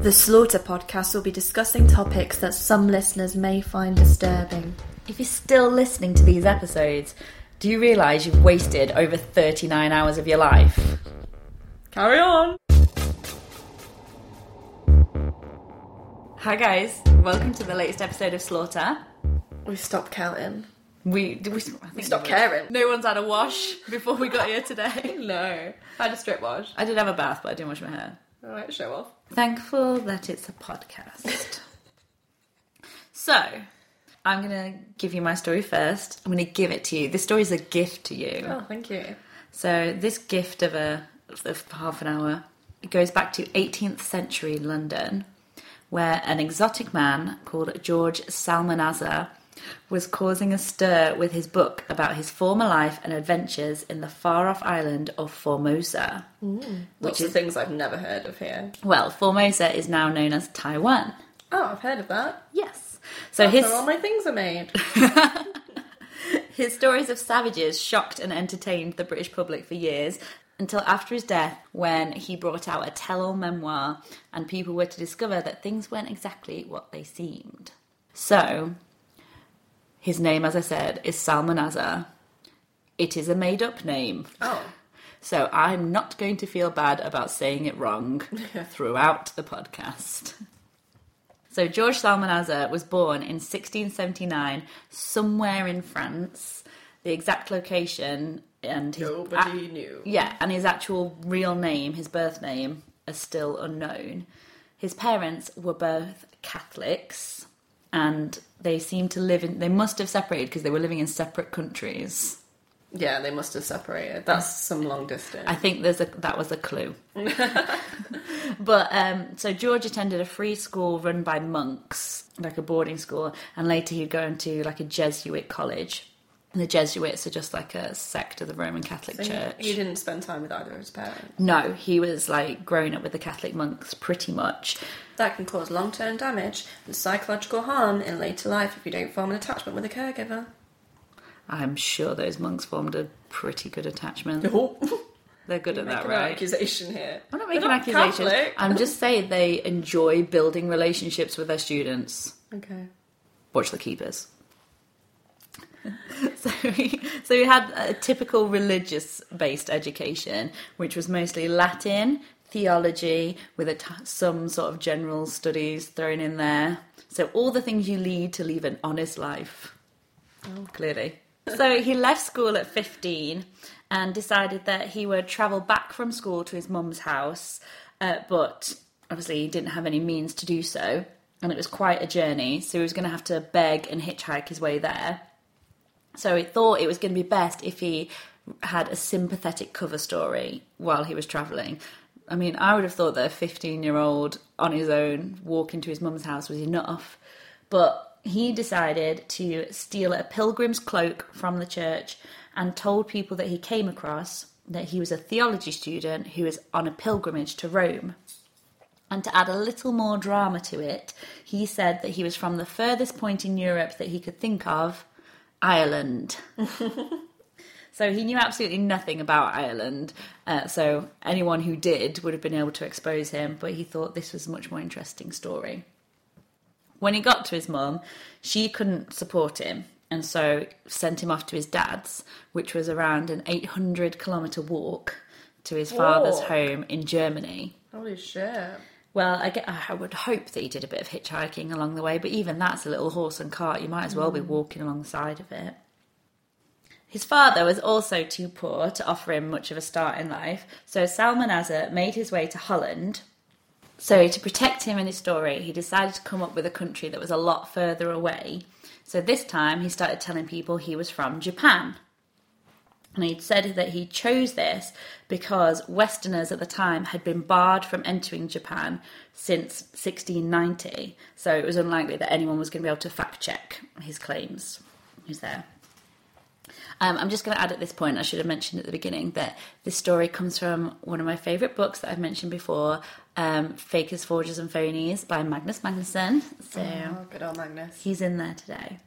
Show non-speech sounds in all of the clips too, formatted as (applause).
The Slaughter podcast will be discussing topics that some listeners may find disturbing. If you're still listening to these episodes, do you realise you've wasted over 39 hours of your life? Carry on! Hi, guys. Welcome to the latest episode of Slaughter. We stopped counting. We, we, I think We stopped caring. No one's had a wash before we got here today. (laughs) No. I had a strip wash. I did have a bath, but I didn't wash my hair. Alright, show off. Thankful that it's a podcast. (laughs) so, I'm going to give you my story first. I'm going to give it to you. This story is a gift to you. Oh, thank you. So this gift of a of half an hour it goes back to 18th century London, where an exotic man called George Psalmanazar was causing a stir with his book about his former life and adventures in the far-off island of Formosa. Lots of things I've never heard of here. Well, Formosa is now known as Taiwan. Oh, I've heard of that. Yes. So That's his where all my things are made. (laughs) (laughs) His stories of savages shocked and entertained the British public for years until after his death, when he brought out a tell all memoir and people were to discover that things weren't exactly what they seemed. So, his name, as I said, is Psalmanazar. It is a made up name. Oh. So, I'm not going to feel bad about saying it wrong (laughs) throughout the podcast. So George Psalmanazar was born in 1679 somewhere in France. The exact location and his Nobody knew. yeah, and his actual real name, his birth name, are still unknown. His parents were both Catholics, and they seem to live in. They must have separated because they were living in separate countries. Yeah, they must have separated. That's some long distance. I think there's a that was a clue. (laughs) but um, so George attended a free school run by monks, like a boarding school, and later he'd go into like a Jesuit college. The Jesuits are just like a sect of the Roman Catholic So Church. He didn't spend time with either of his parents. No, he was like growing up with the Catholic monks pretty much. That can cause long term damage and psychological harm in later life if you don't form an attachment with a caregiver. I'm sure those monks formed a pretty good attachment. Oh, (laughs) They're good at that, right? accusation here. I'm not making accusations. Catholic. I'm just saying they enjoy building relationships with their students. Okay. Watch the keepers. (laughs) so, we, so he had a typical religious-based education, which was mostly Latin, theology, with a t- some sort of general studies thrown in there. So all the things you need to live an honest life. Oh. Clearly. So he left school at 15 and decided that he would travel back from school to his mum's house, uh, but obviously he didn't have any means to do so, and it was quite a journey, so he was going to have to beg and hitchhike his way there. So he thought it was going to be best if he had a sympathetic cover story while he was travelling. I mean, I would have thought that a 15 year old on his own walking to his mum's house was enough, but he decided to steal a pilgrim's cloak from the church and told people that he came across that he was a theology student who was on a pilgrimage to Rome. And to add a little more drama to it, he said that he was from the furthest point in Europe that he could think of, Ireland. (laughs) so he knew absolutely nothing about Ireland. Uh, so anyone who did would have been able to expose him, but he thought this was a much more interesting story. When he got to his mum, she couldn't support him and so sent him off to his dad's, which was around an 800 kilometre walk to his father's home in Germany. Holy shit. Well, I, get, I would hope that he did a bit of hitchhiking along the way, but even that's a little horse and cart. You might as well be hmm. walking alongside of it. His father was also too poor to offer him much of a start in life, so Psalmanazar made his way to Holland. So, to protect him in his story, he decided to come up with a country that was a lot further away. So, this time he started telling people he was from Japan. And he'd said that he chose this because Westerners at the time had been barred from entering Japan since 1690. So it was unlikely that anyone was going to be able to fact check his claims. He's there. Um, I'm just going to add at this point, I should have mentioned at the beginning that this story comes from one of my favourite books that I've mentioned before, um, Fakers, Forgers and Phonies by Magnus Magnusson. So Oh, good old Magnus. he's in there today.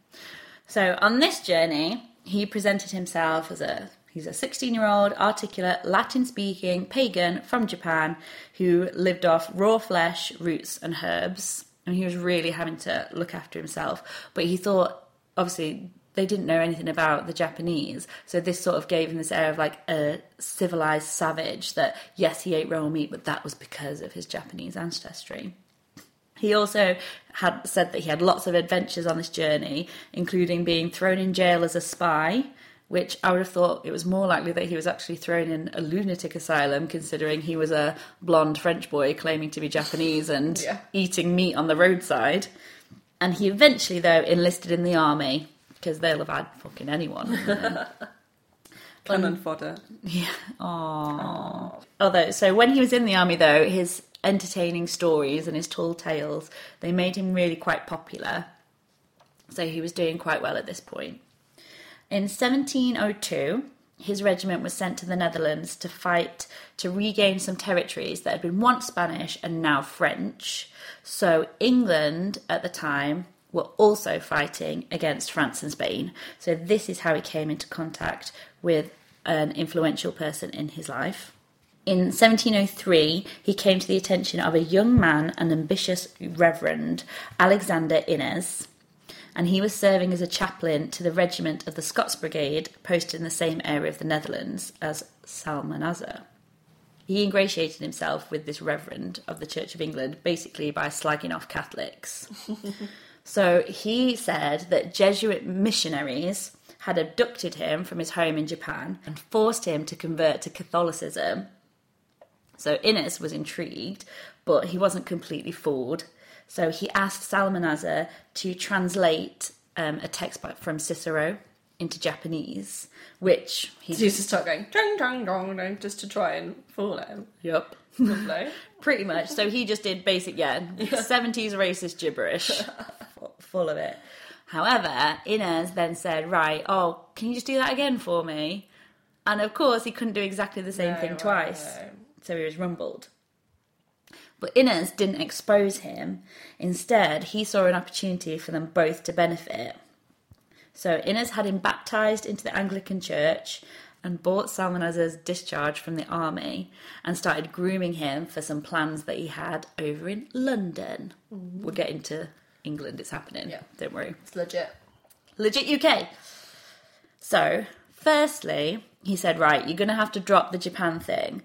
So on this journey, he presented himself as a he's a 16 year old articulate Latin speaking pagan from Japan who lived off raw flesh, roots, and herbs. And he was really having to look after himself. But he thought, obviously, they didn't know anything about the Japanese. So this sort of gave him this air of like a civilized savage that, yes, he ate raw meat, but that was because of his Japanese ancestry. He also had said that he had lots of adventures on this journey, including being thrown in jail as a spy, which I would have thought it was more likely that he was actually thrown in a lunatic asylum, considering he was a blonde French boy claiming to be Japanese and Yeah. eating meat on the roadside. And he eventually, though, enlisted in the army because they'll have had fucking anyone. (laughs) Cannon um, fodder. Yeah. Aw Although, so when he was in the army, though, his entertaining stories and his tall tales they made him really quite popular. So he was doing quite well at this point. In 1702, his regiment was sent to the Netherlands to fight to regain some territories that had been once Spanish and now French. So England at the time were also fighting against France and Spain. So this is how he came into contact with an influential person in his life. In 1703, he came to the attention of a young man, an ambitious reverend, Alexander Innes, and he was serving as a chaplain to the regiment of the Scots Brigade posted in the same area of the Netherlands as Psalmanazar. He ingratiated himself with this reverend of the Church of England basically by slagging off Catholics. (laughs) so he said that Jesuit missionaries had abducted him from his home in Japan and forced him to convert to Catholicism. So Innes was intrigued, but he wasn't completely fooled. So he asked Psalmanazar to translate um, a text from Cicero into Japanese, which he So you just start going dong dong dong dong just to try and fool him. Yep. Lovely. (laughs) Pretty much. So he just did basic, yeah, 70s racist gibberish. (laughs) Full of it. However, Innes then said, right, oh, can you just do that again for me? And of course, he couldn't do exactly the same No, thing right, twice. So he was rumbled. But Innes didn't expose him. Instead, he saw an opportunity for them both to benefit. So Innes had him baptized into the Anglican Church and bought Psalmanazar's discharge from the army and started grooming him for some plans that he had over in London. Mm-hmm. We'll get into England, it's happening. Yeah. Don't worry. It's legit. Legit UK. So, firstly, he said, right, you're going to have to drop the Japan thing.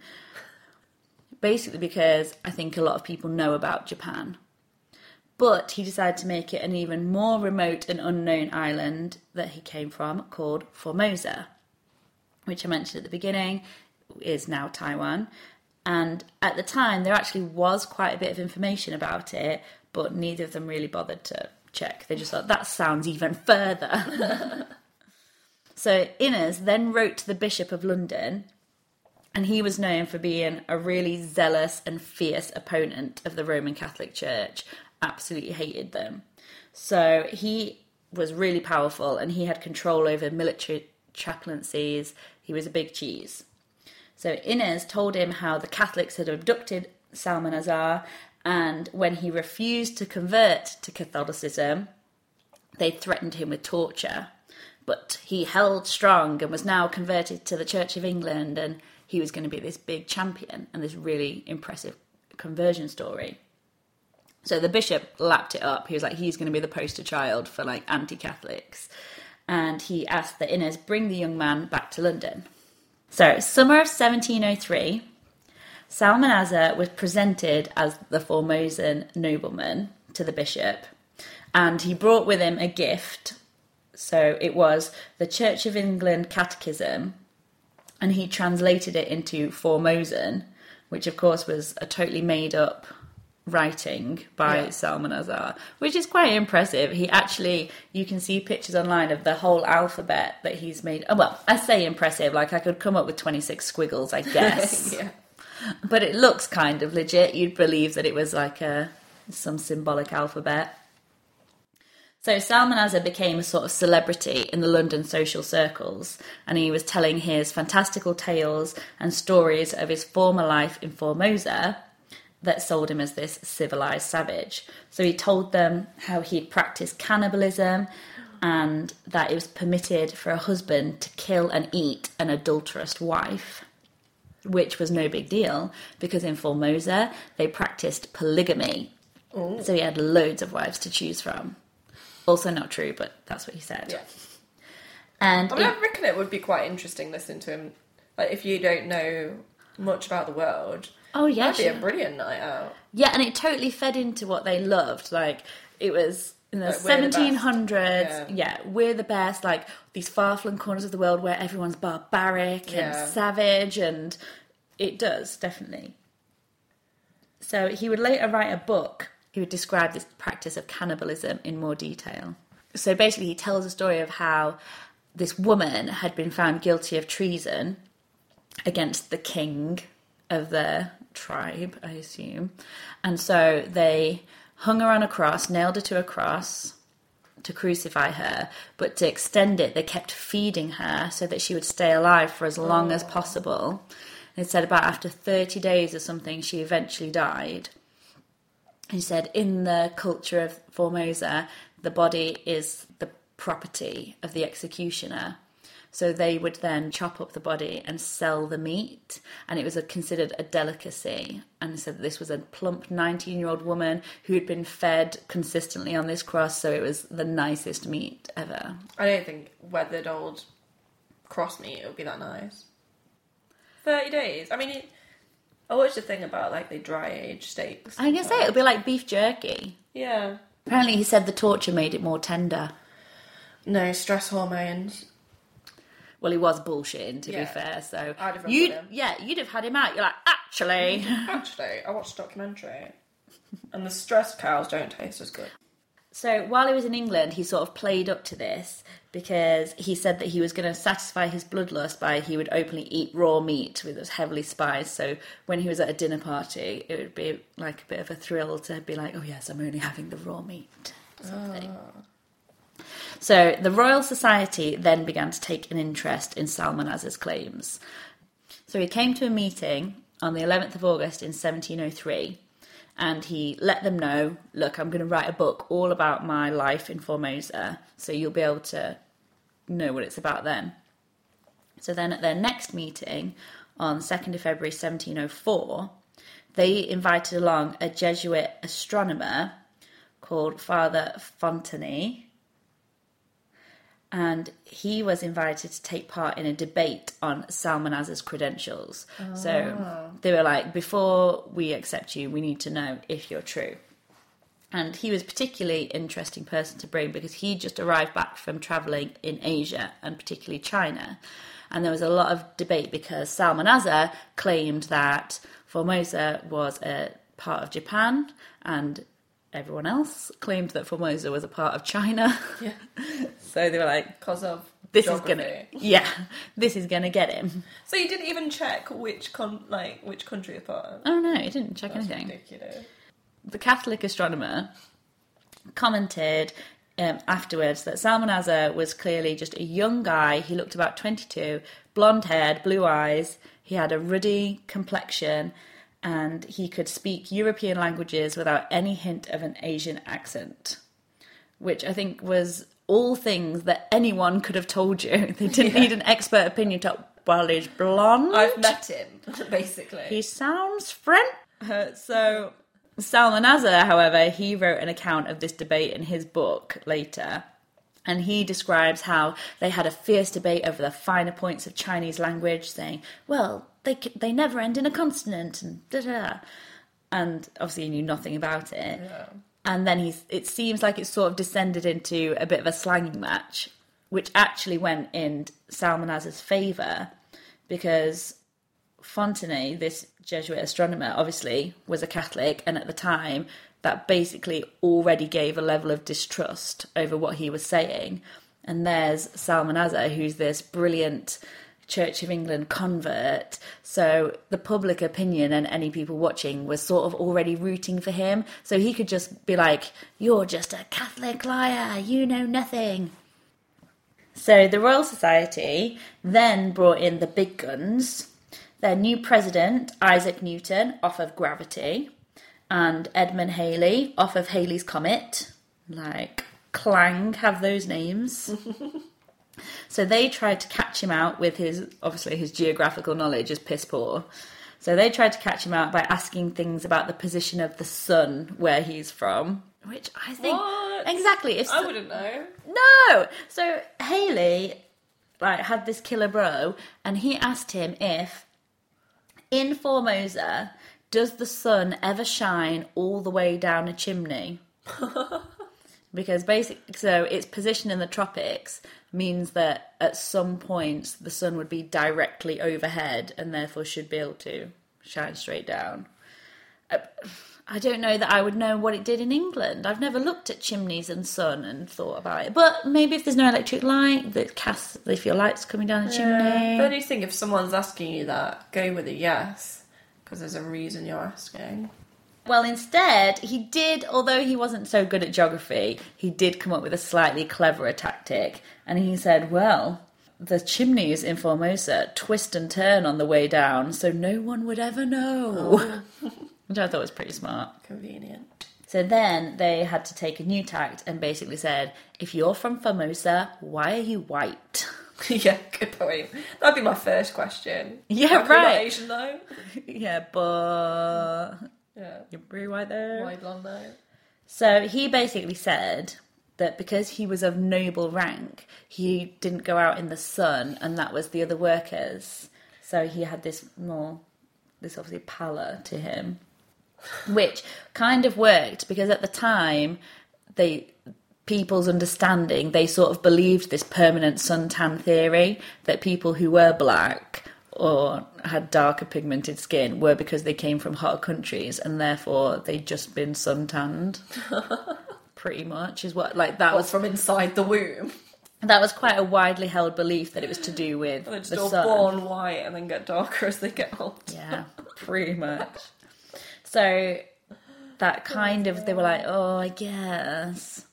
Basically, because I think a lot of people know about Japan. But he decided to make it an even more remote and unknown island that he came from called Formosa, which I mentioned at the beginning is now Taiwan. And at the time, there actually was quite a bit of information about it, but neither of them really bothered to check. They just thought, that sounds even further. (laughs) so Innes then wrote to the Bishop of London and he was known for being a really zealous and fierce opponent of the Roman Catholic Church, absolutely hated them. So he was really powerful and he had control over military chaplaincies. He was a big cheese. So Innes told him how the Catholics had abducted Psalmanazar, and when he refused to convert to Catholicism, they threatened him with torture. But he held strong and was now converted to the Church of England, and he was going to be this big champion and this really impressive conversion story. So the bishop lapped it up. He was like, he's going to be the poster child for like anti Catholics. And he asked that Innes bring the young man back to London. So, summer of 1703, Psalmanazar was presented as the Formosan nobleman to the bishop, and he brought with him a gift. So, it was the Church of England Catechism, and he translated it into Formosan, which of course was a totally made up writing by Yeah. Psalmanazar, which is quite impressive. He actually, you can see pictures online of the whole alphabet that he's made. Oh, well, I say impressive, like I could come up with 26 squiggles, I guess. (laughs) yeah. But it looks kind of legit. You'd believe that it was like a some symbolic alphabet. So Psalmanazar became a sort of celebrity in the London social circles, and he was telling his fantastical tales and stories of his former life in Formosa that sold him as this civilized savage. So he told them how he'd practiced cannibalism and that it was permitted for a husband to kill and eat an adulterous wife which was no big deal because in Formosa they practiced polygamy. So he had loads of wives to choose from. Also not true, but that's what he said. Yeah. And I mean, it- I reckon it would be quite interesting listening to him. Like, if you don't know much about the world, oh yeah, that'd be a brilliant night out. yeah, and it totally fed into what they loved. Like it was in the Like, we're the seventeen hundreds. Yeah. Yeah. we're the best. Like these far flung corners of the world where everyone's barbaric Yeah. and savage, and it does definitely. So he would later write a book. He would describe this practice of cannibalism in more detail. So basically, he tells a story of how this woman had been found guilty of treason against the king of the tribe, I assume. And so they hung her on a cross, nailed her to a cross to crucify her, but to extend it, they kept feeding her so that she would stay alive for as long as oh. possible. And it said about after 30 days or something, she eventually died. He said, in the culture of Formosa, the body is the property of the executioner. So they would then chop up the body and sell the meat, and it was a, considered a delicacy. And said this was a plump 19 year old woman who had been fed consistently on this cross, so it was the nicest meat ever. I don't think weathered old cross meat would be that nice. 30 days. I mean, it, I watched a thing about like they dry age steaks. I can say it would be like beef jerky. Yeah. Apparently, he said the torture made it more tender. No, stress hormones. Well, he was bullshitting, to Yeah. be fair. So I'd have run you'd, with him. yeah, you'd have had him out. You're like, actually, (laughs) Actually, I watched a documentary, and the stress cows don't taste as good. So while he was in England, he sort of played up to this because he said that he was going to satisfy his bloodlust by he would openly eat raw meat with was heavily spiced. So when he was at a dinner party, it would be like a bit of a thrill to be like, "Oh yes, I'm only having the raw meat." So the Royal Society then began to take an interest in Psalmanazar's claims. So he came to a meeting on the 11th of August in 1703 and he let them know look, I'm going to write a book all about my life in Formosa, so you'll be able to know what it's about then. So then at their next meeting on 2nd of February 1704, they invited along a Jesuit astronomer called Father Fontenay and he was invited to take part in a debate on Psalmanazar's credentials. So ah. they were like, before we accept you, we need to know if you're true. And he was a particularly interesting person to bring because he just arrived back from travelling in Asia and particularly China. And there was a lot of debate because Psalmanazar claimed that Formosa was a part of Japan and everyone else claimed that Formosa was a part of China. Yeah. (laughs) so they were like, Because of this geography. is gonna, yeah, this is gonna get him. So you didn't even check which con like which country it's part of. Oh no, you didn't check That's anything. ridiculous. the Catholic astronomer commented um, afterwards that Psalmanazar was clearly just a young guy. He looked about 22, blonde haired, blue eyes. He had a ruddy complexion and he could speak European languages without any hint of an Asian accent, which I think was all things that anyone could have told you. (laughs) They didn't need an expert opinion to, well, he's blonde. I've met him (laughs) basically. He sounds French. Uh, so, Psalmanazar, however, he wrote an account of this debate in his book later. And he describes how they had a fierce debate over the finer points of Chinese language, saying, well, they, they never end in a consonant, and da da. And obviously, he knew nothing about it. And then he's, it seems like it sort of descended into a bit of a slanging match, which actually went in Psalmanazar's favour because Fontenay, this Jesuit astronomer, obviously was a Catholic, and at the time, that basically already gave a level of distrust over what he was saying. And there's Psalmanazar, who's this brilliant Church of England convert. So the public opinion and any people watching was sort of already rooting for him. So he could just be like, You're just a Catholic liar, you know nothing. So the Royal Society then brought in the big guns. Their new president, Isaac Newton, off of Gravity, and Edmund Halley, off of Halley's Comet. Like, clang, have those names. (laughs) so they tried to catch him out with his, obviously, his geographical knowledge is piss poor. So they tried to catch him out by asking things about the position of the sun where he's from, which I think What? exactly. If I wouldn't know. no. So Halley like had this killer bro, and he asked him if in Formosa does the sun ever shine all the way down a chimney? (laughs) because basically, so its position in the tropics means that at some points the sun would be directly overhead and therefore should be able to shine straight down. Uh, I don't know that I would know what it did in England. I've never looked at chimneys and sun and thought about it. But maybe if there's no electric light, that casts if your light's coming down the chimney. But I do think if someone's asking you that, go with a yes, because there's a reason you're asking. Well, instead, he did, although he wasn't so good at geography, he did come up with a slightly cleverer tactic. And he said, well, the chimneys in Formosa twist and turn on the way down, so no one would ever know. Oh. (laughs) Which I thought was pretty smart. Convenient. So then they had to take a new tact and basically said, if you're from Formosa, why are you white? (laughs) yeah, good point. That'd be my first question. Yeah, right. Asian though. (laughs) yeah, but Yeah. you're pretty white there. Why blonde though? So he basically said that because he was of noble rank, he didn't go out in the sun, and that was the other workers. So he had this more, this obviously pallor to him, which kind of worked because at the time, they people's understanding they sort of believed this permanent suntan theory that people who were black or had darker pigmented skin were because they came from hotter countries and therefore they'd just been suntanned. (laughs) Pretty much is what like that Or was from inside the womb. that was quite a widely held belief that it was to do with They're just the all sun. born white and then get darker as they get older. yeah pretty much. So that kind of they were like oh i guess.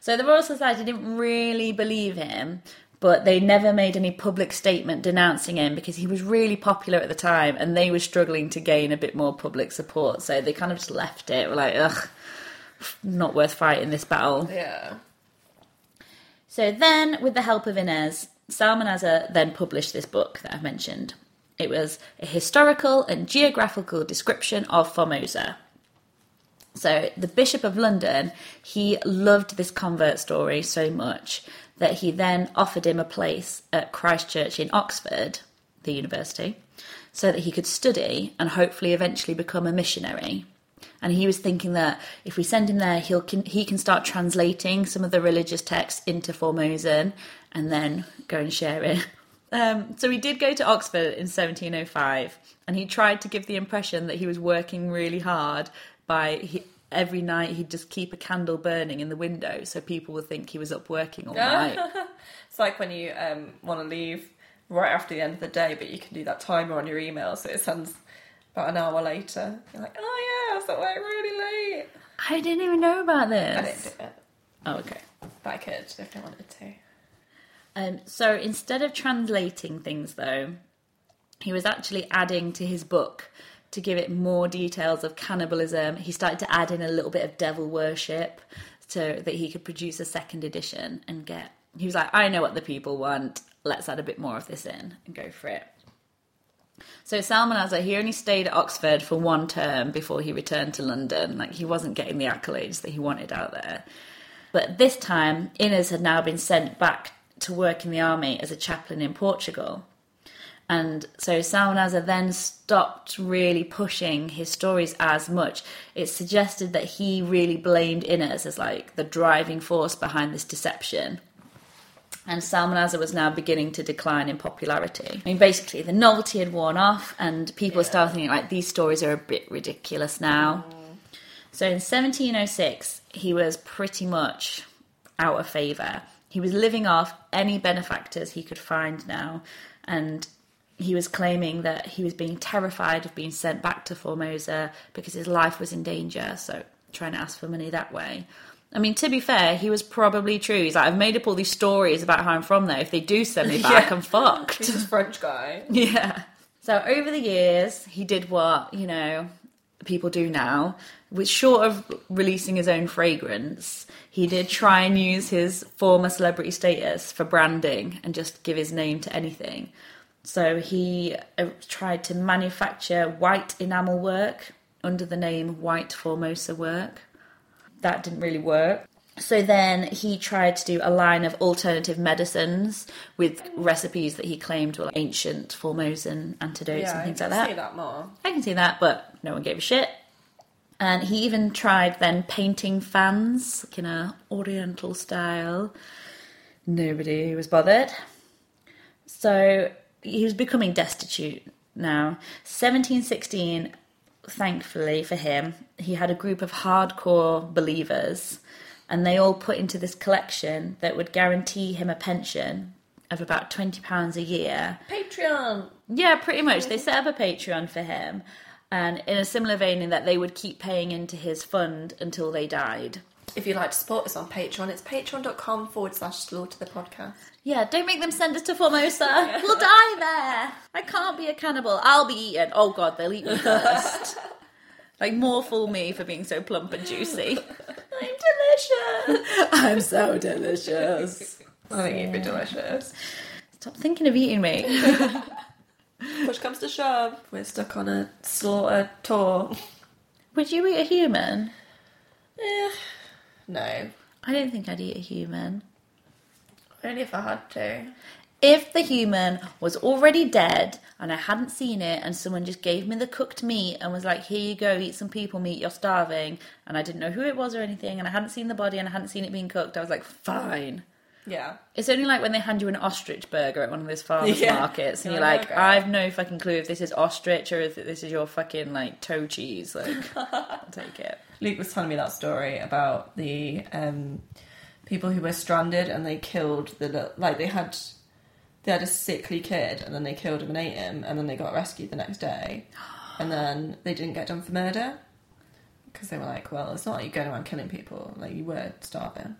So the royal society didn't really believe him but they never made any public statement denouncing him because he was really popular at the time and they were struggling to gain a bit more public support so they kind of just left it were like ugh not worth fighting this battle Yeah. so then, with the help of Innes, Psalmanazar then published this book that I've mentioned. It was a historical and geographical description of Formosa. So the Bishop of London, he loved this convert story so much that he then offered him a place at Christ Church in Oxford, the university, so that he could study and hopefully eventually become a missionary. And he was thinking that if we send him there, he'll can, he can start translating some of the religious texts into Formosan and then go and share it. (laughs) Um, so he did go to Oxford in 1705, and he tried to give the impression that he was working really hard by every night he'd just keep a candle burning in the window so people would think he was up working all (laughs) night. It's like when you um, want to leave right after the end of the day, but you can do that timer on your email, so it sends about an hour later. You're like, oh yeah, I was at work really late. I didn't even know about this. I didn't do it, Oh, okay. but I could if I wanted to. Um, so instead of translating things, though, he was actually adding to his book to give it more details of cannibalism. He started to add in a little bit of devil worship so that he could produce a second edition and get. He was like, I know what the people want. Let's add a bit more of this in and go for it. So Psalmanazar, he only stayed at Oxford for one term before he returned to London. Like he wasn't getting the accolades that he wanted out there. But this time, Innes had now been sent back to work in the army as a chaplain in Portugal. And so Psalmanazar then stopped really pushing his stories as much. It suggested that he really blamed Innes as like the driving force behind this deception. And Psalmanazar was now beginning to decline in popularity. I mean, basically, the novelty had worn off, and people started thinking, like, these stories are a bit ridiculous now. So in 1706, he was pretty much out of favour. He was living off any benefactors he could find now, and he was claiming that he was being terrified of being sent back to Formosa because his life was in danger, so trying to ask for money that way. I mean, to be fair, he was probably true. He's like, I've made up all these stories about how I'm from there. If they do send me (laughs) back, Yeah. I'm fucked. He's this French guy. (laughs) Yeah. So over the years, he did what, you know, people do now. With short of releasing his own fragrance, he did try and use his former celebrity status for branding and just give his name to anything. So he uh, tried to manufacture white enamel work under the name White Formosa Work. That didn't really work. So then he tried to do a line of alternative medicines with recipes that he claimed were ancient Formosan antidotes Yeah, and things like that. I can see that more. I can see that, but no one gave a shit. And he even tried then painting fans like in a oriental style. Nobody was bothered. So he was becoming destitute now. 1716, thankfully for him, he had a group of hardcore believers, and they all put into this collection that would guarantee him a pension of about £20 a year. Patreon. Yeah, pretty much. They set up a Patreon for him, and in a similar vein, in that they would keep paying into his fund until they died. If you'd like to support us on Patreon, it's patreon.com forward slash slaughter the podcast. Yeah, don't make them send us to Formosa. (laughs) We'll die there. I can't be a cannibal. I'll be eaten. Oh god, they'll eat me (laughs) first. like more fool me for being so plump and juicy. (laughs) I'm delicious. I'm so delicious. I think you'd be delicious. Stop thinking of eating me. Push comes to shove. We're stuck on a slaughter tour. Would you eat a human? Eh, no. I don't think I'd eat a human. Only if I had to. If the human was already dead and I hadn't seen it, and someone just gave me the cooked meat and was like, Here you go, eat some people meat, you're starving, and I didn't know who it was or anything, and I hadn't seen the body and I hadn't seen it being cooked, I was like, Fine. Yeah. It's only like when they hand you an ostrich burger at one of those farmers (laughs) Yeah. markets, and You're like, like, "Okay." I've no fucking clue if this is ostrich or if this is your fucking like toe cheese. Like, (laughs) I'll take it. Luke was telling me that story about the um, people who were stranded and they killed the like they had they had a sickly kid and then they killed him and ate him and then they got rescued the next day (gasps) and then they didn't get done for murder because they were like, well, it's not like you're going around killing people, like you were starving,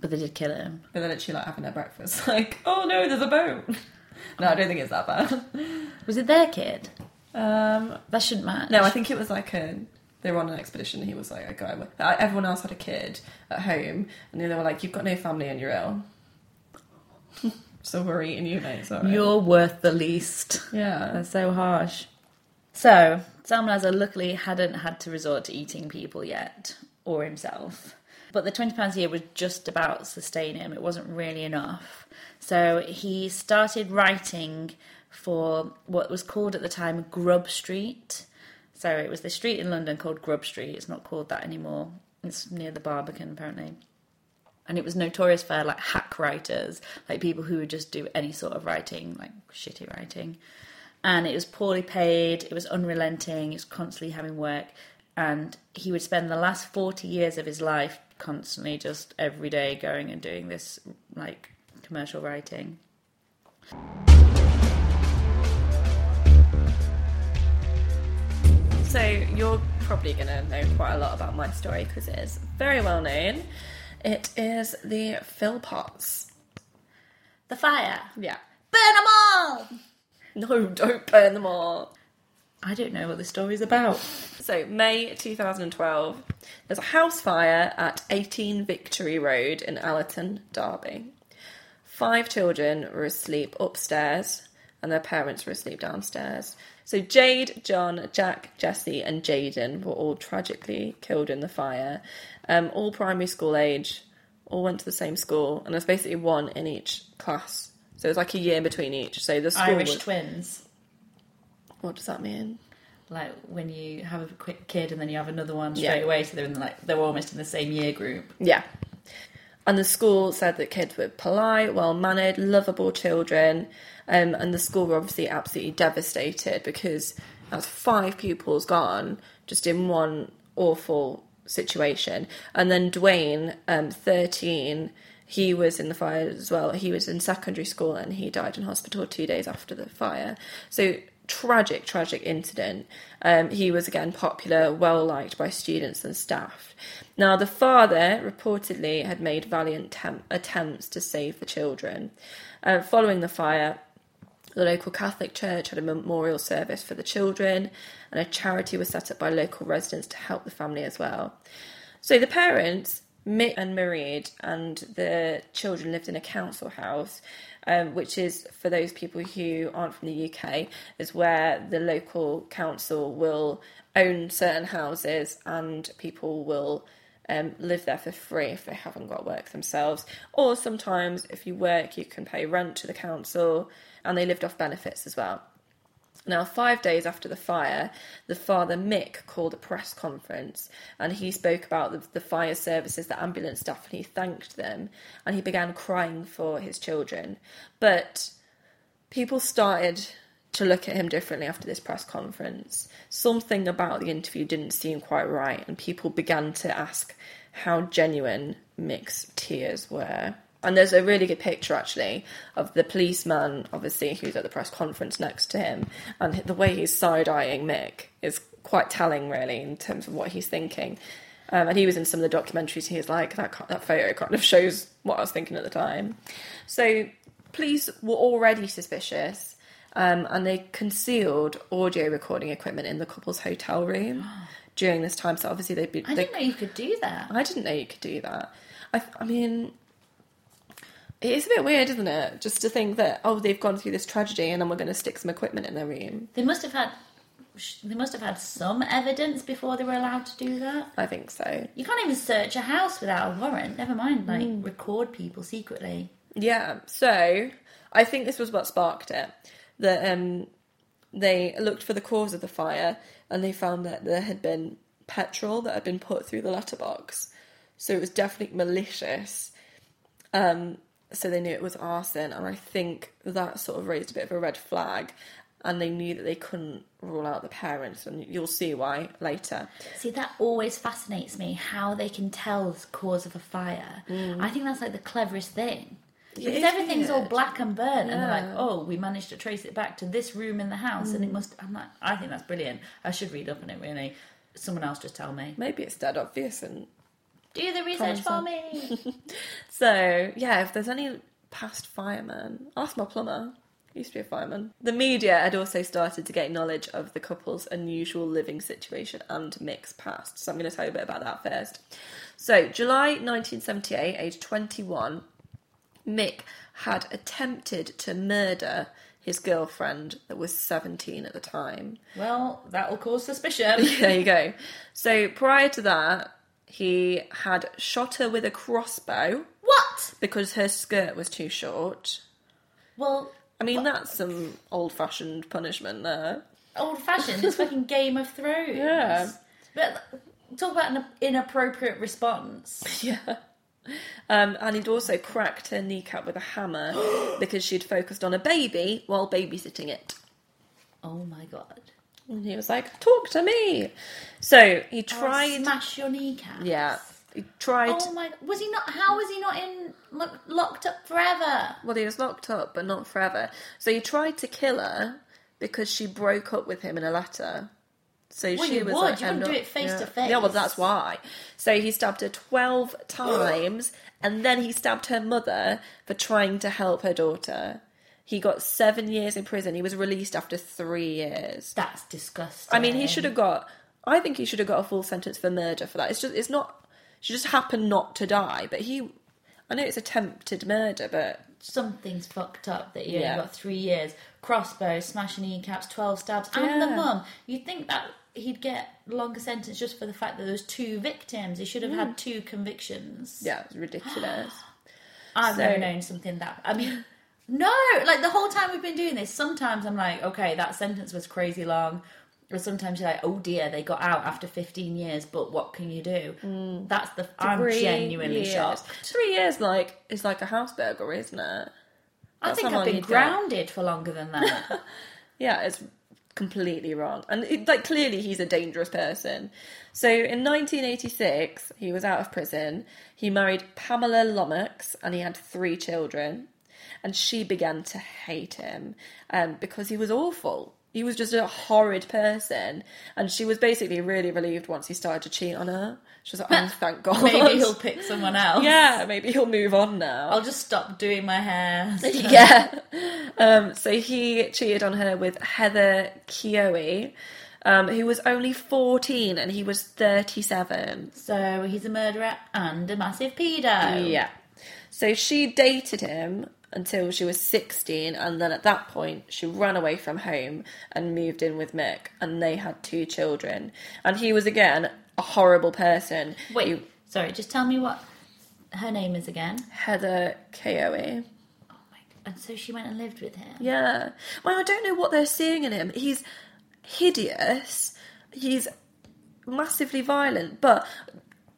But they did kill him. but they're literally like having their breakfast, (laughs) like, oh no, there's a boat. (laughs) no, I don't think it's that bad. (laughs) Was it their kid? Um, That shouldn't matter. No, I think it was like a. They were on an expedition. And he was like a guy. with- Everyone else had a kid at home, and then they were like, "You've got no family and you're ill." so we're eating you, mate. Sorry. You're worth the least. yeah. That's so harsh. So, Sam Psalmanazar luckily hadn't had to resort to eating people yet, or himself. But the £20 a year was just about sustain him. It wasn't really enough. So he started writing for what was called at the time Grub Street. So it was the street in London called Grub Street. It's not called that anymore. It's near the Barbican, apparently and it was notorious for like hack writers, like people who would just do any sort of writing, like shitty writing. And it was poorly paid, it was unrelenting, it was constantly having work, and he would spend the last 40 years of his life constantly just every day going and doing this like commercial writing. So you're probably going to know quite a lot about my story because it is very well known. It is the Philpotts. The fire! Yeah. Burn them all! No, don't burn them all. I don't know what the story's about. So, May 2012, there's a house fire at 18 Victory Road in Allenton, Derby. Five children were asleep upstairs and their parents were asleep downstairs. So Jade, John, Jack, Jesse, and Jayden were all tragically killed in the fire. Um, all primary school age, all went to the same school, and there's basically one in each class. So it was like a year between each. So the school Irish was, twins. What does that mean? Like when you have a quick kid and then you have another one Yeah. straight away, so they're in like they're almost in the same year group. Yeah. And the school said that kids were polite, well mannered, lovable children. Um, and the school were obviously absolutely devastated because that's five pupils gone just in one awful situation. And then Duwayne, um, 13, he was in the fire as well. He was in secondary school and he died in hospital two days after the fire. So tragic, tragic incident. Um, he was again popular, well liked by students and staff. Now, the father reportedly had made valiant tem- attempts to save the children. Uh, following the fire, the local Catholic Church had a memorial service for the children, and a charity was set up by local residents to help the family as well. So the parents, Mick and Mairead, and the children lived in a council house, um, which is for those people who aren't from the UK, is where the local council will own certain houses and people will um, live there for free if they haven't got work themselves. Or sometimes, if you work, you can pay rent to the council, and they lived off benefits as well. Now, five days after the fire, the father Mick called a press conference and he spoke about the, the fire services, the ambulance staff, and he thanked them and he began crying for his children. But people started to look at him differently after this press conference. Something about the interview didn't seem quite right, and people began to ask how genuine Mick's tears were. And there's a really good picture actually of the policeman, obviously, who's at the press conference next to him, and the way he's side eyeing Mick is quite telling, really, in terms of what he's thinking. Um, and he was in some of the documentaries. He was like, that, that photo kind of (laughs) shows what I was thinking at the time. So, police were already suspicious, um, and they concealed audio recording equipment in the couple's hotel room (gasps) during this time. So, obviously, they'd be. I they- didn't know you could do that. I didn't know you could do that. I, I mean, it is a bit weird, isn't it? Just to think that oh, they've gone through this tragedy, and then we're going to stick some equipment in their room. They must have had they must have had some evidence before they were allowed to do that. I think so. You can't even search a house without a warrant. Never mind, like Mm. record people secretly. Yeah. So I think this was what sparked it. That um, they looked for the cause of the fire, and they found that there had been petrol that had been put through the letterbox. So it was definitely malicious. Um, so they knew it was arson, and I think that sort of raised a bit of a red flag. And they knew that they couldn't rule out the parents, and you'll see why later. See, that always fascinates me how they can tell the cause of a fire. Mm. I think that's like the cleverest thing. Because everything's all black and burnt, and they're like, "Oh, we managed to trace it back to this room in the house, and it mm. must." I'm like, I think that's brilliant. I should read up on it. Really, someone else just tell me. Maybe it's dead obvious, and Do the research for me. (laughs) So, yeah, if there's any past firemen, ask my plumber. He used to be a fireman. The media had also started to get knowledge of the couple's unusual living situation and Mick's past. So, I'm going to tell you a bit about that first. So, July 1978, age 21, Mick had attempted to murder his girlfriend that was 17 at the time. well, that will cause suspicion. (laughs) There you go. So, prior to that, he had shot her with a crossbow what? because her skirt was too short. Well, I mean, that's some old fashioned punishment there. old fashioned. It's fucking Game of Thrones. Yeah. But talk about an inappropriate response. (laughs) Yeah. Um, and he'd also cracked her kneecap with a hammer (gasps) because she'd focused on a baby while babysitting it. Oh my god. And he was like, Talk to me. So he Tried tried. smash your kneecap. yeah. He tried. Oh my! Was he not? How was he not in lo- locked up forever? Well, he was locked up, but not forever. So he tried to kill her because she broke up with him in a letter. So Well, she you was would. like, You "I'm wouldn't do it face yeah. to face. Yeah, well, that's why. So he stabbed her twelve (gasps) times, and then he stabbed her mother for trying to help her daughter. He got seven years in prison. He was released after three years. That's disgusting. I mean, he should have got. I think he should have got a full sentence for murder for that. It's just. It's not. She just happened not to die, but he. I know it's attempted murder, but something's fucked up that you Yeah. got three years. Crossbow, smashing kneecaps, twelve stabs, and the mum. You'd think that he'd get longer sentence just for the fact that there was two victims. He should have had two convictions. Yeah, it's ridiculous. (gasps) I've So- never known something that. I mean, no, like the whole time we've been doing this, sometimes I'm like, okay, that sentence was crazy long. Or sometimes you're like, oh dear, they got out after 15 years, but what can you do? Mm. That's the. I'm genuinely years. shocked. Three years, like, is like a house burglary, isn't it? I think I've been grounded for longer than that. (laughs) Yeah, it's completely wrong. And it, like clearly he's a dangerous person. So in 1986, he was out of prison. He married Pamela Lomax and he had three children. And she began to hate him um, because he was awful. He was just a horrid person. And she was basically really relieved once he started to cheat on her. She was like, oh, thank (laughs) God. Maybe he'll pick someone else. Yeah, maybe he'll move on now. I'll just stop doing my hair. (laughs) yeah. Um, so he cheated on her with Heather Kehoe, um, who was only 14 and he was 37. So he's a murderer and a massive pedo. Yeah. So she dated him until she was 16 and then at that point she ran away from home and moved in with Mick and they had two children. And he was again a horrible person. Wait, He- sorry, just tell me what her name is again. Heather Kehoe. Oh and so she went and lived with him. Yeah. Well, I don't know what they're seeing in him. He's hideous. He's massively violent, but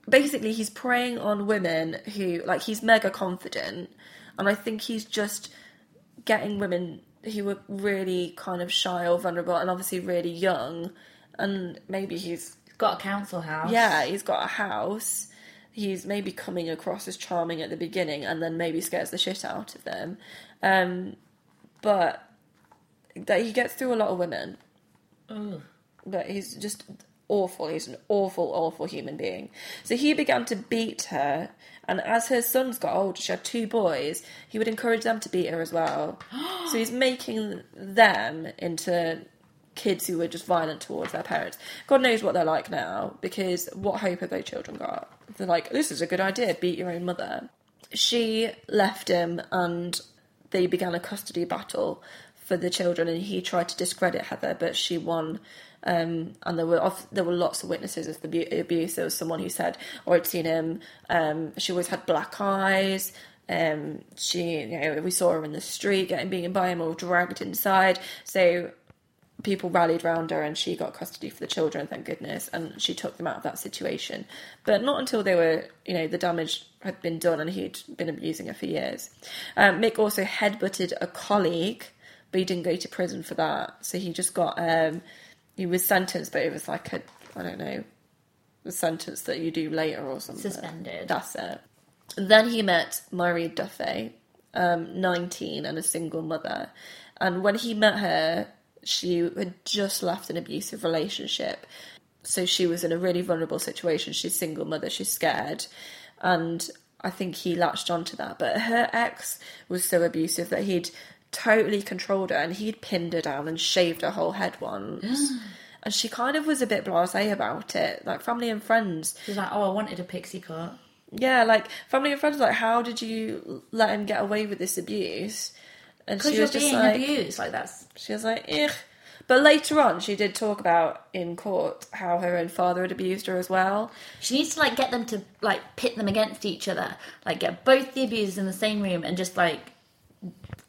basically he's preying on women who like he's mega confident and I think he's just getting women who are really kind of shy or vulnerable and obviously really young and maybe he's Got a council house. yeah, he's got a house. He's maybe coming across as charming at the beginning and then maybe scares the shit out of them. Um, but that he gets through a lot of women. But he's just awful. He's an awful, awful human being. So he began to beat her, and as her sons got older, she had two boys, he would encourage them to beat her as well. (gasps) so he's making them into kids who were just violent towards their parents. God knows what they're like now, because what hope have those children got? They're like, this is a good idea, beat your own mother. She left him, and they began a custody battle for the children, and he tried to discredit Heather, but she won. Um, and there were off, there were lots of witnesses of the abuse. There was someone who said, "Oh, I'd seen him. Um, she always had black eyes. Um, she, you know, we saw her in the street getting beaten by him or dragged inside." So people rallied round her and she got custody for the children, thank goodness, and she took them out of that situation. But not until they were, you know, the damage had been done and he'd been abusing her for years. Um, Mick also headbutted a colleague, but he didn't go to prison for that. So he just got, um, he was sentenced, but it was like a, I don't know, the sentence that you do later or something. Suspended. That's it. Then he met Mairead Duffy, um, 19 and a single mother. And when he met her, she had just left an abusive relationship. So she was in a really vulnerable situation. She's single mother, she's scared. And I think he latched onto that. But her ex was so abusive that he'd totally controlled her and he'd pinned her down and shaved her whole head once. (gasps) and she kind of was a bit blase about it. Like family and friends She's like, oh, I wanted a pixie cut. yeah, like family and friends, like, how did you let him get away with this abuse? And she you're was just like, abused. Like, that's. she was like, Ugh. But later on, she did talk about in court how her own father had abused her as well. She needs to, like, get them to, like, pit them against each other. Like, get both the abusers in the same room and just, like,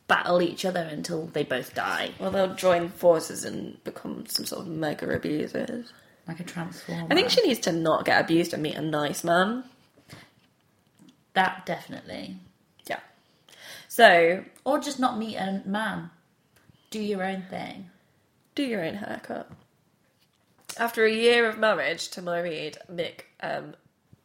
battle each other until they both die. Well, they'll join forces and become some sort of mega abusers. Like a transformer. I think she needs to not get abused and meet a nice man. That definitely. Yeah. So, Or just not meet a man. Do your own thing. do your own haircut. After a year of marriage to Mairead, Mick, um,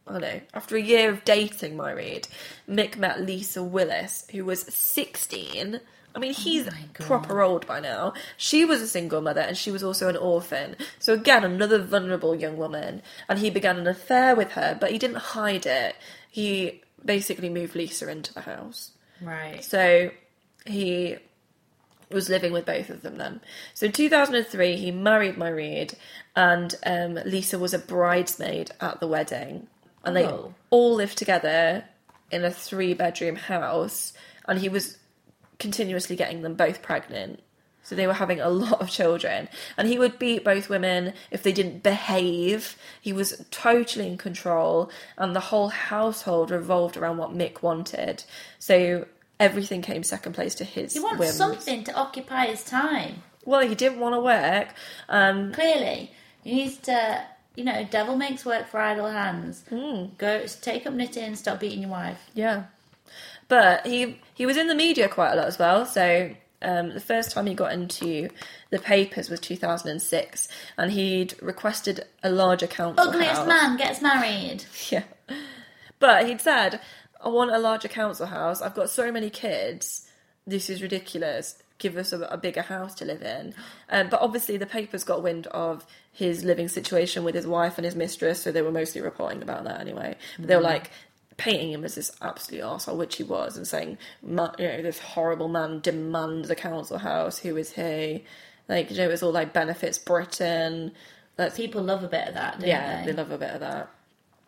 I don't know, after a year of dating Mairead, Mick met Lisa Willis, who was 16. I mean, he's my God. proper old by now. She was a single mother and she was also an orphan. So, again, another vulnerable young woman. And he began an affair with her, but he didn't hide it. He basically moved Lisa into the house. Right. So he was living with both of them then. So in 2003, he married Mairead, and um, Lisa was a bridesmaid at the wedding. And they Oh. all lived together in a three bedroom house. and he was continuously getting them both pregnant. So they were having a (laughs) lot of children. And he would beat both women if they didn't behave. He was totally in control, and the whole household revolved around what Mick wanted. So everything came second place to his He wants whims. something to occupy his time. Well, he didn't want to work. Um, Clearly, he needs to. You know, devil makes work for idle hands. Hmm. Go take up knitting. Stop beating your wife. Yeah, but he he was in the media quite a lot as well. So um, the first time he got into the papers was 2006, and he'd requested a larger council Ugliest house. man gets married. (laughs) Yeah, but he'd said, "I want a larger council house. I've got so many kids. This is ridiculous." Give us a, a bigger house to live in. Um, but obviously, the papers got wind of his living situation with his wife and his mistress, so they were mostly reporting about that anyway. But they were like, painting him as this absolute arsehole, which he was, and saying, you know, this horrible man demands a council house. Who is he? Like, you know, it's all like benefits Britain. That's People love a bit of that, yeah, they? they love a bit of that.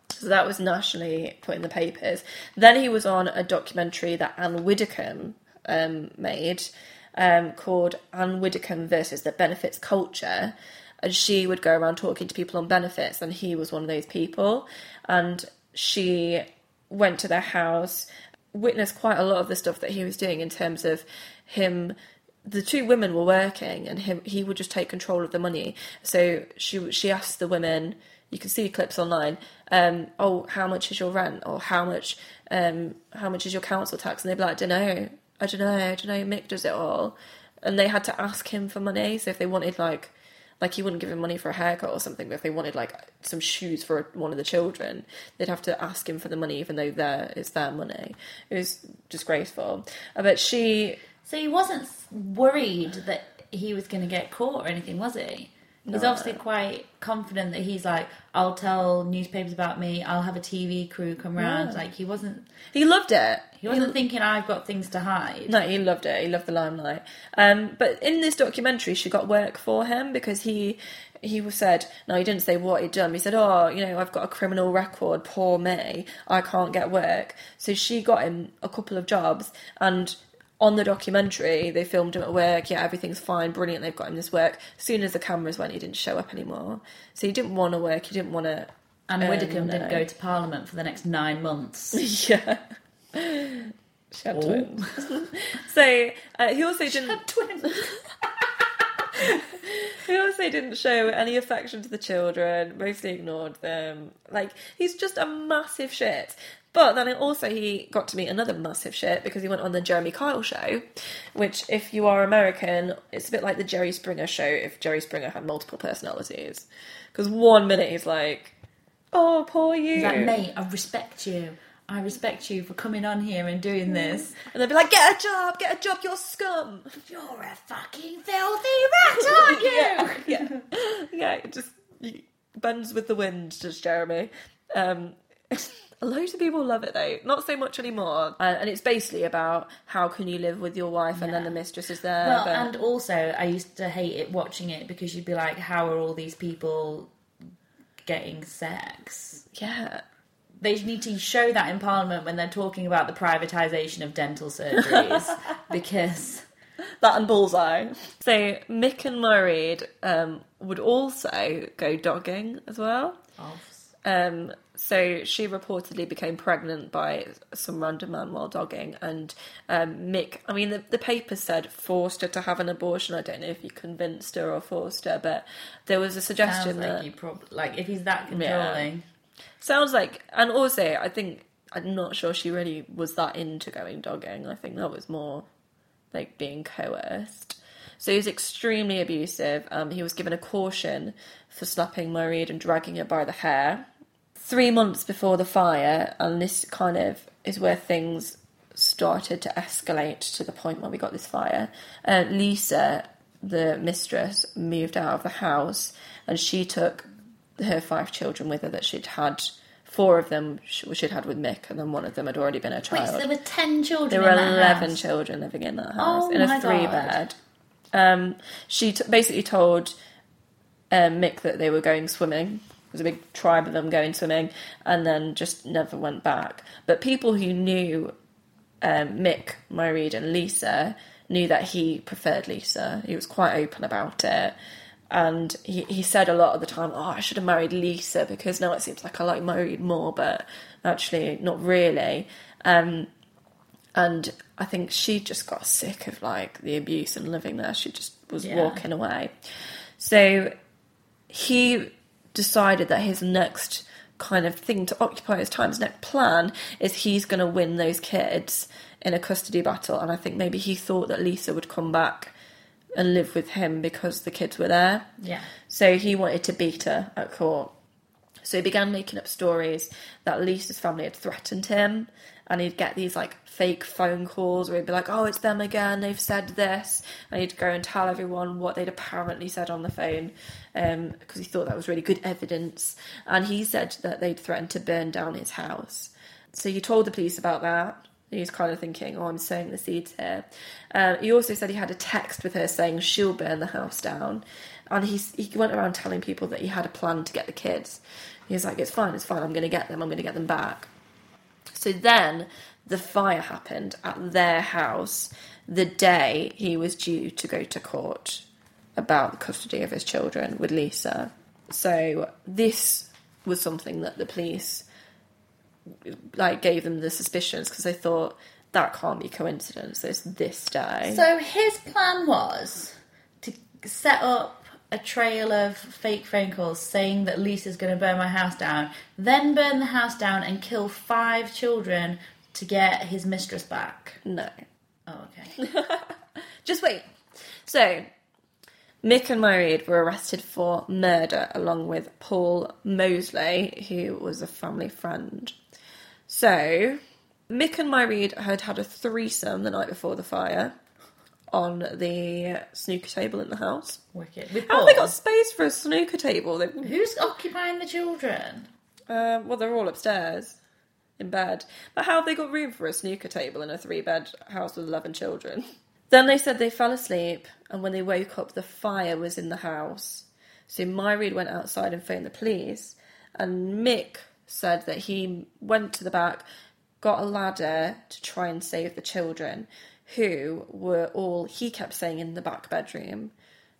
So that was nationally put in the papers. Then he was on a documentary that Ann Widdecombe um, made um, called Ann Widdecombe versus the Benefits Culture. And she would go around talking to people on benefits, and he was one of those people. And she went to their house, witnessed quite a lot of the stuff that he was doing in terms of him the two women were working and him he would just take control of the money so she she asked the women you can see clips online um oh how much is your rent or how much um how much is your council tax and they'd be like i don't know i don't know i don't know mick does it all. And they had to ask him for money so if they wanted like like he wouldn't give him money for a haircut or something but if they wanted like some shoes for one of the children they'd have to ask him for the money even though their it's their money. It was disgraceful. Uh, but she So he wasn't worried that he was going to get caught or anything, was he? He's obviously quite confident that he's like, I'll tell newspapers about me. I'll have a TV crew come round. Like he wasn't, he loved it he wasn't thinking I've got things to hide. No, he loved it. He loved the limelight. Um, but in this documentary, she got work for him because he he said. No, he didn't say what he'd done. He said, "Oh, you know, I've got a criminal record. Poor me. I can't get work." So she got him a couple of jobs, and on the documentary, they filmed him at work. Yeah, everything's fine, brilliant. They've got him this work. As soon as the cameras went, he didn't show up anymore. So he didn't want to work. He didn't want to. Ann Widdecombe no. didn't go to Parliament for the next nine months. (laughs) Yeah. She had twins. so uh, he also didn't. Twins. (laughs) He also didn't show any affection to the children, mostly ignored them. Like, he's just a massive shit. But then also he got to meet another massive shit because he went on the Jeremy Kyle show, which, if you are American, it's a bit like the Jerry Springer show if Jerry Springer had multiple personalities. Because one minute he's like, oh, poor you. He's like, mate, I respect you. I respect you for coming on here and doing this. And they'd be like, get a job, get a job, you're scum. You're a fucking filthy rat, aren't (laughs) you? yeah, yeah, it just bends with the wind, just Jeremy. Um, (laughs) loads of people love it though, not so much anymore. Uh, and it's basically about how can you live with your wife and then the mistress is there. Well, but- and also, I used to hate it watching it because you'd be like, how are all these people getting sex? yeah, They need to show that in Parliament when they're talking about the privatisation of dental surgeries (laughs) because that and bullseye. So Mick and Mairead um, would also go dogging as well. Um, so she reportedly became pregnant by some random man while dogging, and um, Mick. I mean, the, the paper said forced her to have an abortion. I don't know if you convinced her or forced her, but there was a suggestion like that you probably like if he's that controlling. sounds like. And also, I think I'm not sure she really was that into going dogging. I think that was more like being coerced. So he was extremely abusive. Um, he was given a caution for slapping Mairead and dragging her by the hair. Three months before the fire, and this kind of is where things started to escalate to the point where we got this fire. Uh, Lisa, the mistress, moved out of the house, and she took her five children with her that she'd had. Four of them sh- she'd had with Mick, and then one of them had already been a Wait, child. so there were ten children. There were in that 11 house? children living in that house Oh in a three God. bed. Um, she t- basically told um, Mick that they were going swimming. Was a big tribe of them going swimming, and then just never went back. But people who knew um, Mick, Mairead, and Lisa knew that he preferred Lisa. He was quite open about it. And he, he said a lot of the time, Oh, I should have married Lisa because now it seems like I like Mairead more, but actually, not really. Um, and I think she just got sick of like the abuse and living there. She just was Yeah. walking away. So he decided that his next kind of thing to occupy his time, his next plan, is he's going to win those kids in a custody battle. And I think maybe he thought that Lisa would come back and live with him because the kids were there. Yeah. So he wanted to beat her at court. So he began making up stories that Lisa's family had threatened him, and he'd get these like fake phone calls where he'd be like, "Oh, it's them again. They've said this," and he'd go and tell everyone what they'd apparently said on the phone, because he thought that was really good evidence. And he said that they'd threatened to burn down his house. So he told the police about that. He was kind of thinking, "Oh, I'm sowing the seeds here." Um, he also said he had a text with her saying she'll burn the house down, and he he went around telling people that he had a plan to get the kids. He was like, "It's fine, it's fine. I'm going to get them. I'm going to get them back." So then the fire happened at their house the day he was due to go to court about the custody of his children with Lisa. So this was something that the police like gave them the suspicions because they thought that can't be coincidence. It's this day. So his plan was to set up a trail of fake phone calls saying that Lisa's going to burn my house down, then burn the house down and kill five children to get his mistress back. no. Oh, okay. (laughs) Just wait. So, Mick and Mairead were arrested for murder along with Paul Mosley, who was a family friend. So, Mick and Mairead had had a threesome the night before the fire on the snooker table in the house. Wicked. With How have they got space for a snooker table? They, Who's occupying the children? uh, well, they're all upstairs in bed. But how have they got room for a snooker table in a three bed house with 11 children? (laughs) Then they said they fell asleep, and when they woke up, the fire was in the house. So Mairead went outside and phoned the police, and Mick said that he went to the back, got a ladder to try and save the children, who were all, he kept saying, in the back bedroom.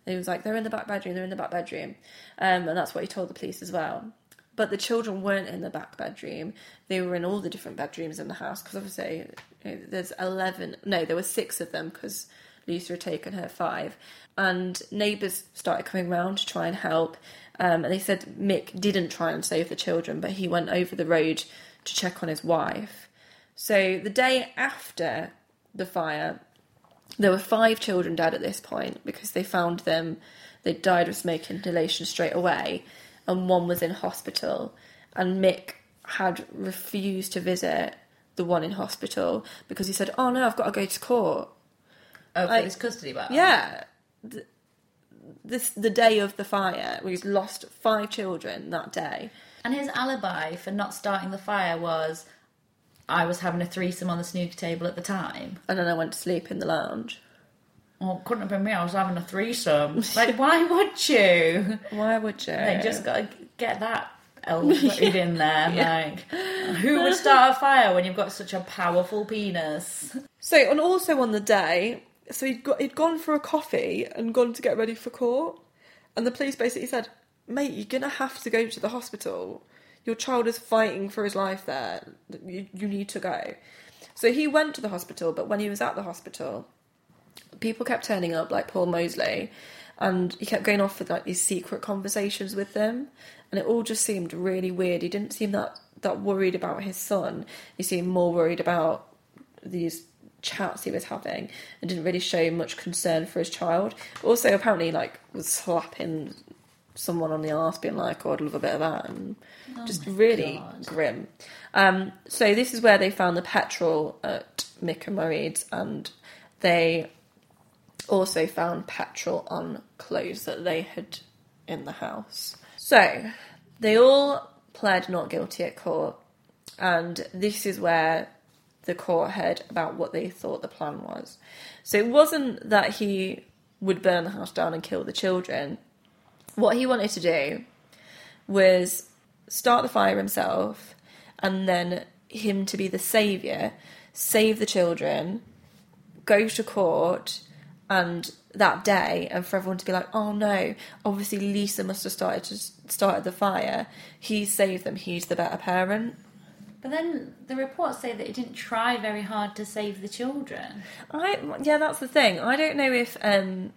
And he was like, they're in the back bedroom, they're in the back bedroom. Um, and that's what he told the police as well. But the children weren't in the back bedroom. They were in all the different bedrooms in the house because obviously you know, there's 11, no, there were six of them because Lisa had taken her five. And neighbours started coming round to try and help. Um, and they said Mick didn't try and save the children, but he went over the road to check on his wife. So the day after the fire, there were five children dead at this point because they found them, they died of smoke inhalation straight away, and one was in hospital. And Mick had refused to visit the one in hospital because he said, Oh no, I've got to go to court. Oh, for Like- his custody battle? Yeah. Th- This the day of the fire. We've lost five children that day. And his alibi for not starting the fire was I was having a threesome on the snooker table at the time. And then I went to sleep in the lounge. Well, it couldn't have been me. I was having a threesome. Like, why (laughs) would you? Why would you? They just got to get that element (laughs) in there. Like, who would start a fire when you've got such a powerful penis? So, and also on the day, so he'd got he'd gone for a coffee and gone to get ready for court, and the police basically said, "Mate, you're gonna have to go to the hospital. Your child is fighting for his life there. You you need to go." So he went to the hospital, but when he was at the hospital, people kept turning up, like Paul Mosley, and he kept going off with like these secret conversations with them, and it all just seemed really weird. He didn't seem that that worried about his son. He seemed more worried about these chats he was having, and didn't really show much concern for his child. Also, apparently, like was slapping someone on the arse, being like, "Oh, I'd love a bit of that," and just really grim. Um, so this is where they found the petrol at Mick and Mairead's, and they also found petrol on clothes that they had in the house. So they all pled not guilty at court, and this is where the court heard about what they thought the plan was. So it wasn't that he would burn the house down and kill the children. What he wanted to do was start the fire himself and then him to be the saviour save the children, go to court, and that day, and for everyone to be like, "Oh no, obviously Lisa must have started to started the fire. He saved them. He's the better parent." But then the reports say that he didn't try very hard to save the children. I yeah, that's the thing. I don't know if um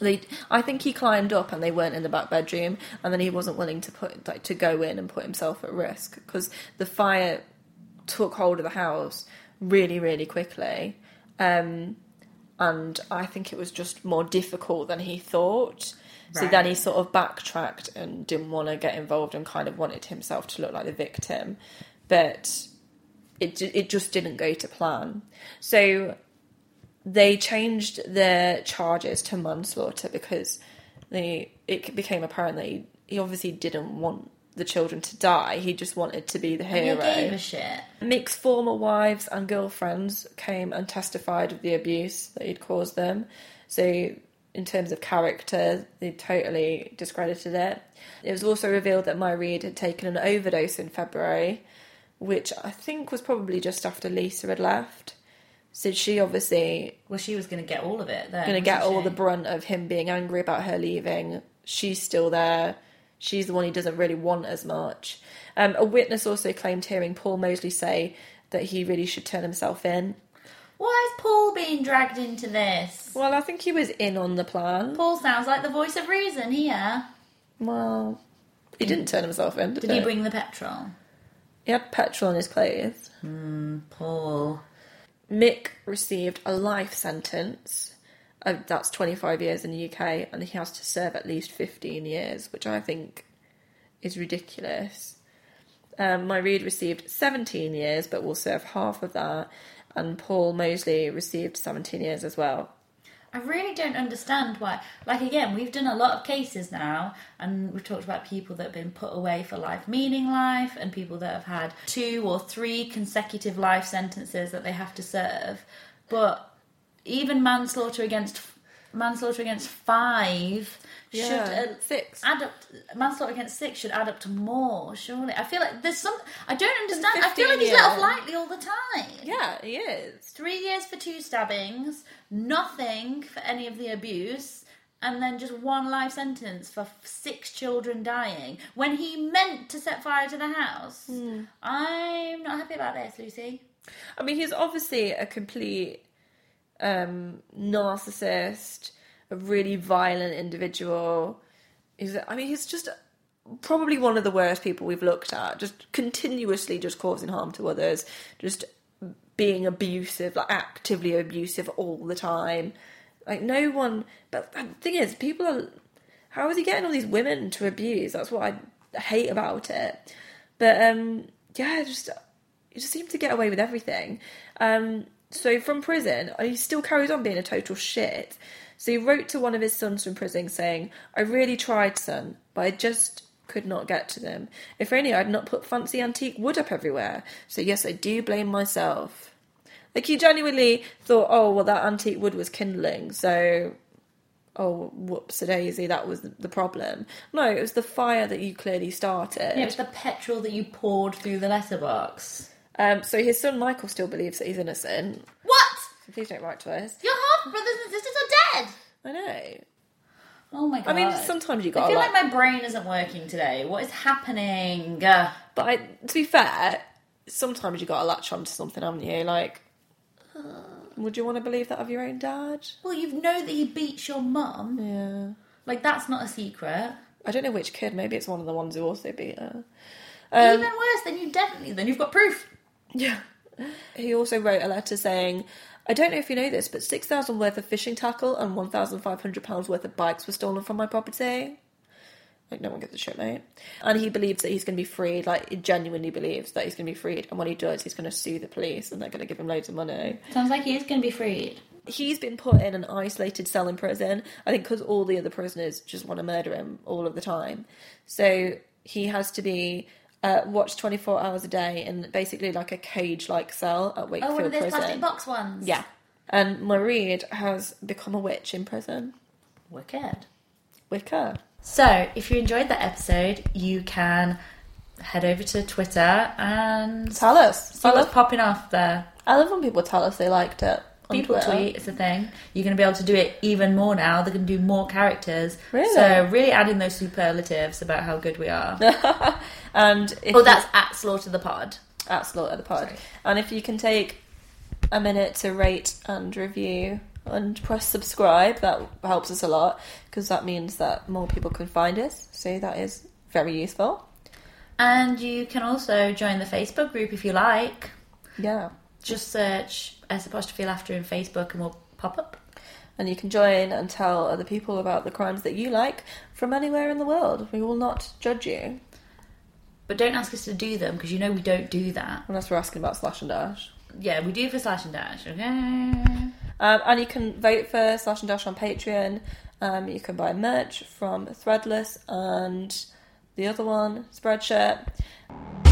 they. I think he climbed up and they weren't in the back bedroom, and then he wasn't willing to put like to go in and put himself at risk because the fire took hold of the house really really quickly. Um, and I think it was just more difficult than he thought. So then he sort of backtracked and didn't want to get involved and kind of wanted himself to look like the victim, but it it just didn't go to plan. So they changed their charges to manslaughter because they it became apparent that he, he obviously didn't want the children to die. He just wanted to be the And hero. he gave a shit. Mick's former wives and girlfriends came and testified of the abuse that he'd caused them. So, in terms of character, they totally discredited it. It was also revealed that Mairead had taken an overdose in February, which I think was probably just after Lisa had left. So she obviously Well, she was going to get all of it. Then, going to get all she? the brunt of him being angry about her leaving. She's still there. She's the one he doesn't really want as much. Um, a witness also claimed hearing Paul Mosley say that he really should turn himself in. Why is Paul being dragged into this? Well, I think he was in on the plan. Paul sounds like the voice of reason here. Well, he didn't turn himself in, did, Did he bring the petrol? He had petrol in his clothes. Paul. Mick received a life sentence. Uh, that's 25 years in the UK, and he has to serve at least 15 years, which I think is ridiculous. Um, Mairead received 17 years, but will serve half of that, and Paul Mosley received 17 years as well. I really don't understand why. Like, again, we've done a lot of cases now, and we've talked about people that have been put away for life meaning life, and people that have had two or three consecutive life sentences that they have to serve. But even manslaughter against manslaughter against five should uh, six. add up. Manslaughter against six should add up to more. Surely, I feel like there's some. I don't understand. I feel like 15 he's let off years. lightly all the time. Yeah, he is. Three years for two stabbings, nothing for any of the abuse, and then just one life sentence for six children dying when he meant to set fire to the house. I'm not happy about this, Lucy. I mean, he's obviously a complete um, narcissist, a really violent individual. He's, I mean, he's just probably one of the worst people we've looked at. Just continuously just causing harm to others, just being abusive, like actively abusive all the time. Like no one. But the thing is, people are. How is he getting all these women to abuse? That's what I hate about it. But um, yeah, just he just seemed to get away with everything. Um, so from prison, uh, he still carries on being a total shit. So he wrote to one of his sons from prison saying, "I really tried, son, but I just could not get to them. If only I'd not put fancy antique wood up everywhere. So yes, I do blame myself." Like he genuinely thought, "Oh well, that antique wood was kindling, so." Oh, whoops a daisy, that was the problem. No, it was the fire that you clearly started. Yeah, it's the petrol that you poured through the letterbox. Um, so his son Michael still believes that he's innocent. What? So please don't write to us. Your half brothers and sisters are dead. I know. Oh my god! I mean, sometimes you got. I feel like, like my brain isn't working today. What is happening? But I, to be fair, sometimes you got to latch on to something, haven't you? Like, uh, would you want to believe that of your own dad? Well, you know that he beats your mum. Yeah. Like that's not a secret. I don't know which kid. Maybe it's one of the ones who also beat her. Even worse, then you definitely then you've got proof. Yeah. (laughs) He also wrote a letter saying, I don't know if you know this, but 6,000 worth of fishing tackle and £1,500 worth of bikes were stolen from my property. Like, no one gives a shit, mate. And he believes that he's going to be freed. Like, he genuinely believes that he's going to be freed. And when he does, he's going to sue the police and they're going to give him loads of money. Sounds like he is going to be freed. He's been put in an isolated cell in prison, I think because all the other prisoners just want to murder him all of the time. So he has to be uh, watched 24 hours a day in basically like a cage like cell at Wakefield Prison. Oh, one of those Prison. plastic box ones. Yeah. And Mairead has become a witch in prison. Wicked. Wicker. So, if you enjoyed that episode, you can head over to Twitter and Tell us. see what's popping off there. I love when people tell us they liked it. On People Twitter. tweet, it's a thing. You're going to be able to do it even more now. They're going to do more characters. Really? So, really adding those superlatives about how good we are. (laughs) And oh, that's at Slaughter the Pod. at Slaughter the Pod. Sorry. And if you can take a minute to rate and review and press subscribe, that helps us a lot because that means that more people can find us. So that is very useful. And you can also join the Facebook group if you like. Yeah. Just search S apostrophe laughter in Facebook and we'll pop up. And you can join and tell other people about the crimes that you like from anywhere in the world. We will not judge you But don't ask us to do them because you know we don't do that. unless we're asking about Slash and Dash. Yeah, we do for Slash and Dash, okay? Um, and you can vote for Slash and Dash on Patreon. Um, you can buy merch from Threadless and the other one, Spreadshirt.